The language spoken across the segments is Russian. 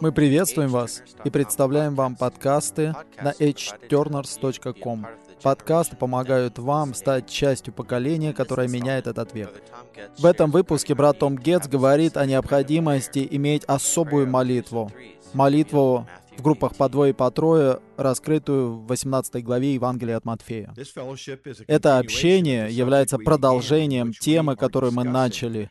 Мы приветствуем вас и представляем вам подкасты на hturners.com. Подкасты помогают вам стать частью поколения, которое меняет этот век. В этом выпуске брат Том Гетц говорит о необходимости иметь особую молитву. Молитву в группах по двое и по трое, раскрытую в 18 главе Евангелия от Матфея. Это общение является продолжением темы, которую мы начали.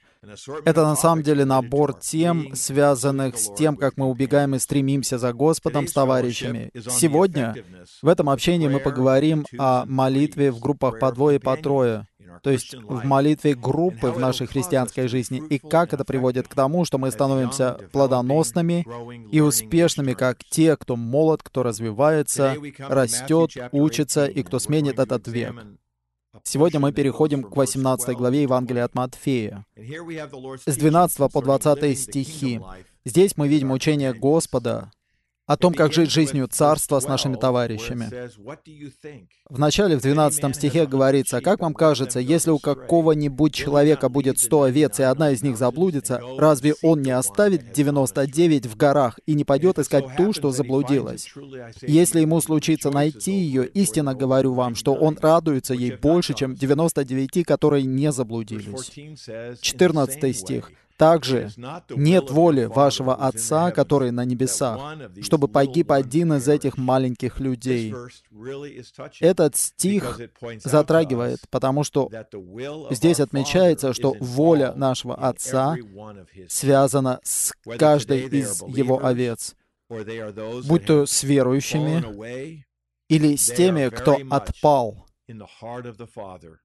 Это на самом деле набор тем, связанных с тем, как мы убегаем и стремимся за Господом с товарищами. Сегодня в этом общении мы поговорим о молитве в группах по двое и по трое то есть в молитве группы в нашей христианской жизни, и как это приводит к тому, что мы становимся плодоносными и успешными, как те, кто молод, кто развивается, растет, учится и кто сменит этот век. Сегодня мы переходим к 18 главе Евангелия от Матфея. С 12 по 20 стихи. Здесь мы видим учение Господа о том, как жить жизнью царства с нашими товарищами. В начале, в 12 стихе говорится, «Как вам кажется, если у какого-нибудь человека будет 100 овец, и одна из них заблудится, разве он не оставит 99 в горах и не пойдет искать ту, что заблудилась? Если ему случится найти ее, истинно говорю вам, что он радуется ей больше, чем 99, которые не заблудились». 14 стих. Также нет воли вашего Отца, который на небесах, чтобы погиб один из этих маленьких людей. Этот стих затрагивает, потому что здесь отмечается, что воля нашего Отца связана с каждой из Его овец, будь то с верующими или с теми, кто отпал,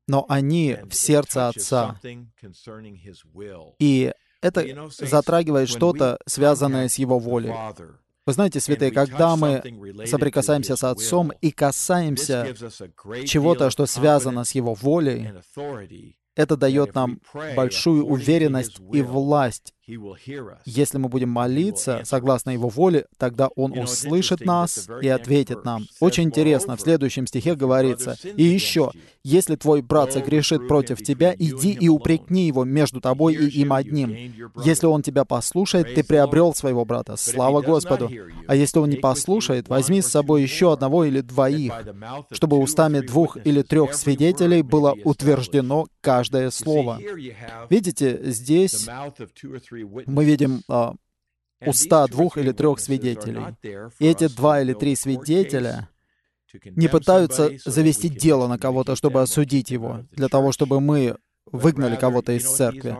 но они в сердце Отца. И это затрагивает что-то, связанное с Его волей. Вы знаете, святые, когда мы соприкасаемся с Отцом и касаемся чего-то, что связано с Его волей, это дает нам большую уверенность и власть если мы будем молиться согласно Его воле, тогда Он услышит нас и ответит нам. Очень интересно, в следующем стихе говорится, «И еще, если твой брат согрешит против тебя, иди и упрекни его между тобой и им одним. Если он тебя послушает, ты приобрел своего брата. Слава Господу! А если он не послушает, возьми с собой еще одного или двоих, чтобы устами двух или трех свидетелей было утверждено каждое слово». Видите, здесь мы видим а, уста двух или трех свидетелей. И эти два или три свидетеля не пытаются завести дело на кого-то, чтобы осудить его, для того, чтобы мы выгнали кого-то из церкви.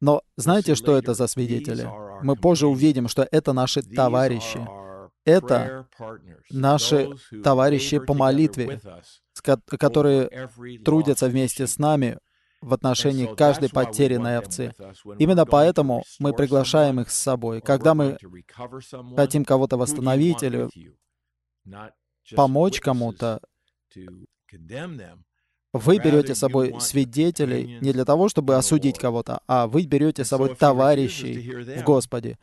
Но знаете, что это за свидетели? Мы позже увидим, что это наши товарищи. Это наши товарищи по молитве, которые трудятся вместе с нами в отношении каждой потерянной овцы. Именно поэтому мы приглашаем их с собой. Когда мы хотим кого-то восстановить или помочь кому-то, вы берете с собой свидетелей не для того, чтобы осудить кого-то, а вы берете с собой товарищей в Господе.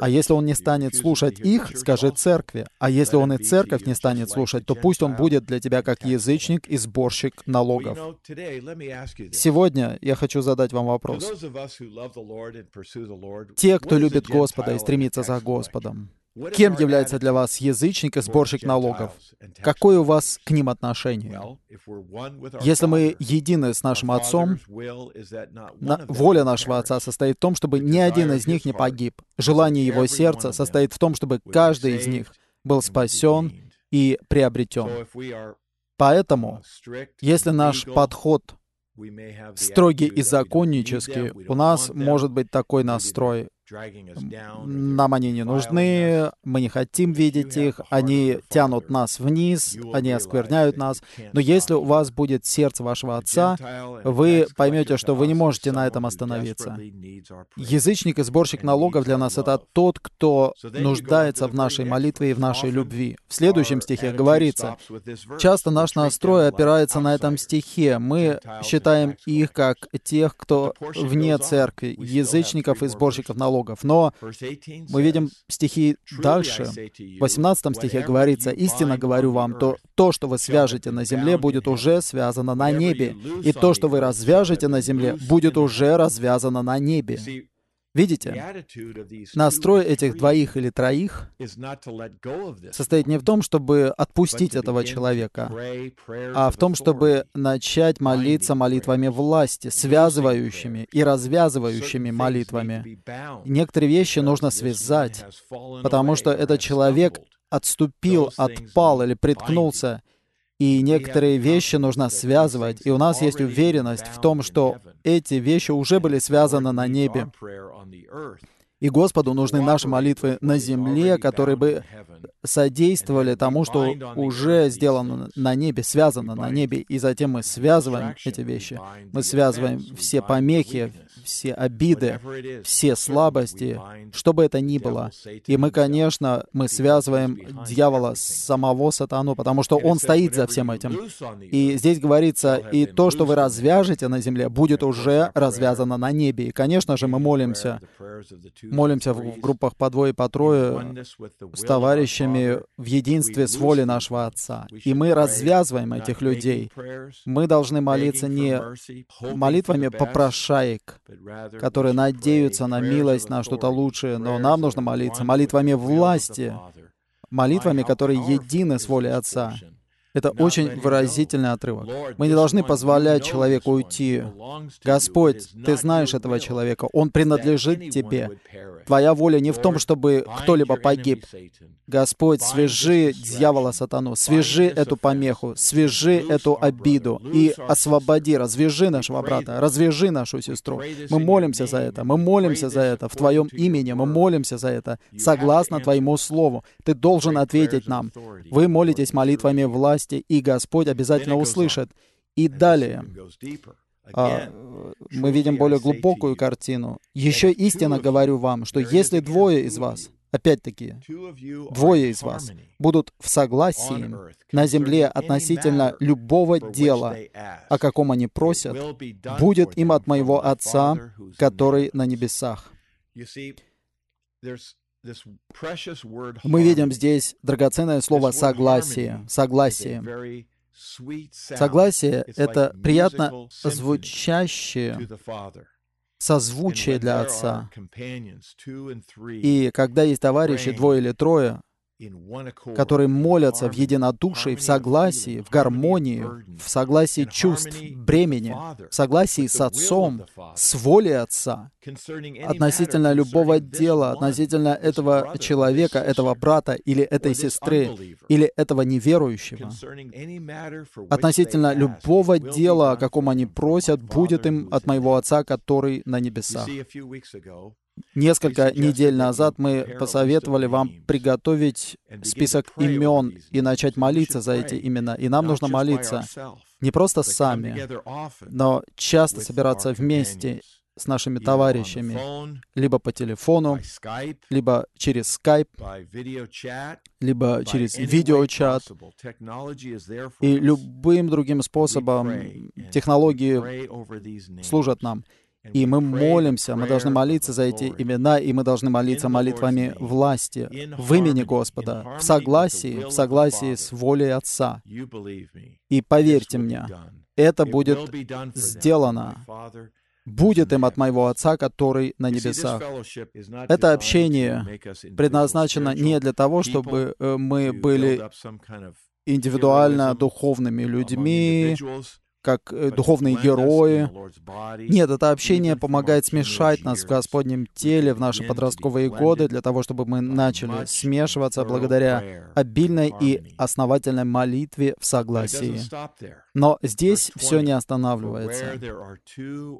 А если он не станет слушать их, скажи церкви. А если он и церковь не станет слушать, то пусть он будет для тебя как язычник и сборщик налогов. Сегодня я хочу задать вам вопрос. Те, кто любит Господа и стремится за Господом, Кем является для вас язычник и сборщик налогов? Какое у вас к ним отношение? Если мы едины с нашим Отцом, на, воля нашего Отца состоит в том, чтобы ни один из них не погиб. Желание Его сердца состоит в том, чтобы каждый из них был спасен и приобретен. Поэтому, если наш подход строгий и законнический, у нас может быть такой настрой. Нам они не нужны, мы не хотим видеть их, они тянут нас вниз, они оскверняют нас. Но если у вас будет сердце вашего Отца, вы поймете, что вы не можете на этом остановиться. Язычник и сборщик налогов для нас — это тот, кто нуждается в нашей молитве и в нашей любви. В следующем стихе говорится, часто наш настрой опирается на этом стихе. Мы считаем их как тех, кто вне церкви, язычников и сборщиков налогов налогов. Но мы видим стихи дальше. В 18 стихе говорится, «Истинно говорю вам, то, то, что вы свяжете на земле, будет уже связано на небе, и то, что вы развяжете на земле, будет уже развязано на небе». Видите, настрой этих двоих или троих состоит не в том, чтобы отпустить этого человека, а в том, чтобы начать молиться молитвами власти, связывающими и развязывающими молитвами. Некоторые вещи нужно связать, потому что этот человек отступил, отпал или приткнулся, и некоторые вещи нужно связывать. И у нас есть уверенность в том, что эти вещи уже были связаны на небе. И Господу нужны наши молитвы на земле, которые бы содействовали тому, что уже сделано на небе, связано на небе. И затем мы связываем эти вещи. Мы связываем все помехи, все обиды, все слабости, что бы это ни было. И мы, конечно, мы связываем дьявола с самого сатану, потому что он стоит за всем этим. И здесь говорится, и то, что вы развяжете на земле, будет уже развязано на небе. И, конечно же, мы молимся, молимся в группах по двое, по трое с товарищами в единстве с волей нашего Отца. И мы развязываем этих людей. Мы должны молиться не молитвами попрошаек, которые надеются на милость, на что-то лучшее, но нам нужно молиться молитвами власти, молитвами, которые едины с волей Отца. Это очень выразительный отрывок. Мы не должны позволять человеку уйти. Господь, Ты знаешь этого человека, он принадлежит Тебе. Твоя воля не в том, чтобы кто-либо погиб. Господь, свяжи дьявола сатану, свяжи эту помеху, свяжи эту обиду и освободи, развяжи нашего брата, развяжи нашу сестру. Мы молимся за это, мы молимся за это в Твоем имени, мы молимся за это. Согласно Твоему Слову. Ты должен ответить нам. Вы молитесь молитвами власти, власти, и Господь обязательно услышит. И далее а, мы видим более глубокую картину. Еще истинно говорю вам, что если двое из вас, опять-таки, двое из вас будут в согласии на земле относительно любого дела, о каком они просят, будет им от моего Отца, который на небесах. Мы видим здесь драгоценное слово «согласие». Согласие. Согласие — это приятно звучащее созвучие для Отца. И когда есть товарищи, двое или трое, которые молятся в единодушии, в согласии, в гармонии, в согласии чувств, бремени, в согласии с Отцом, с волей Отца, относительно любого дела, относительно этого человека, этого брата или этой сестры, или этого неверующего, относительно любого дела, о каком они просят, будет им от моего Отца, который на небесах. Несколько недель назад мы посоветовали вам приготовить список имен и начать молиться за эти имена. И нам нужно молиться не просто сами, но часто собираться вместе с нашими товарищами, либо по телефону, либо через Skype, либо через видеочат. И любым другим способом технологии служат нам. И мы молимся, мы должны молиться за эти имена, и мы должны молиться молитвами власти в имени Господа, в согласии, в согласии с волей Отца. И поверьте мне, это будет сделано. будет им от моего Отца, который на небесах. Это общение предназначено не для того, чтобы э, мы были индивидуально духовными людьми, как э, духовные герои. Нет, это общение помогает смешать нас в Господнем теле в наши подростковые годы для того, чтобы мы начали смешиваться благодаря обильной и основательной молитве в согласии. Но здесь все не останавливается.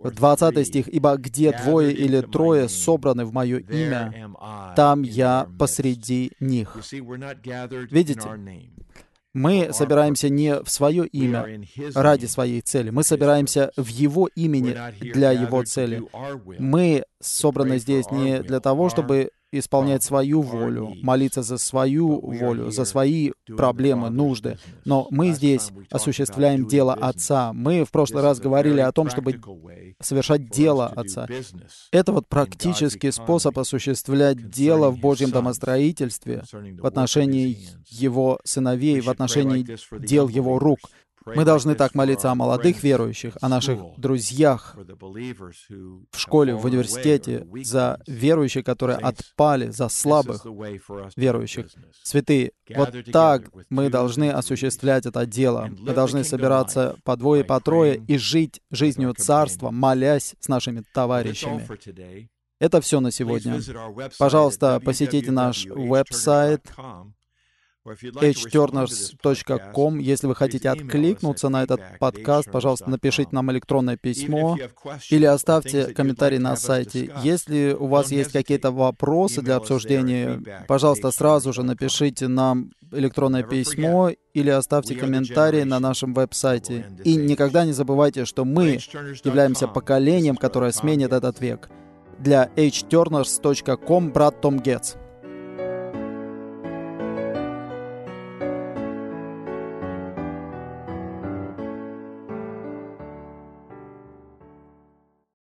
20 стих. «Ибо где двое или трое собраны в Мое имя, там Я посреди них». Видите? Мы собираемся не в свое имя ради своей цели. Мы собираемся в Его имени для Его цели. Мы собраны здесь не для того, чтобы исполнять свою волю, молиться за свою волю, за свои проблемы, нужды. Но мы здесь осуществляем дело Отца. Мы в прошлый раз говорили о том, чтобы совершать дело Отца. Это вот практический способ осуществлять дело в Божьем домостроительстве в отношении Его сыновей, в отношении дел Его рук. Мы должны так молиться о молодых верующих, о наших друзьях в школе, в университете, за верующих, которые отпали, за слабых верующих. Святые, вот так мы должны осуществлять это дело. Мы должны собираться по двое, по трое и жить жизнью Царства, молясь с нашими товарищами. Это все на сегодня. Пожалуйста, посетите наш веб-сайт hturners.com. Если вы хотите откликнуться на этот подкаст, пожалуйста, напишите нам электронное письмо или оставьте комментарий на сайте. Если у вас есть какие-то вопросы для обсуждения, пожалуйста, сразу же напишите нам электронное письмо или оставьте комментарий на нашем веб-сайте. И никогда не забывайте, что мы являемся поколением, которое сменит этот век. Для hturners.com брат Том Гетц.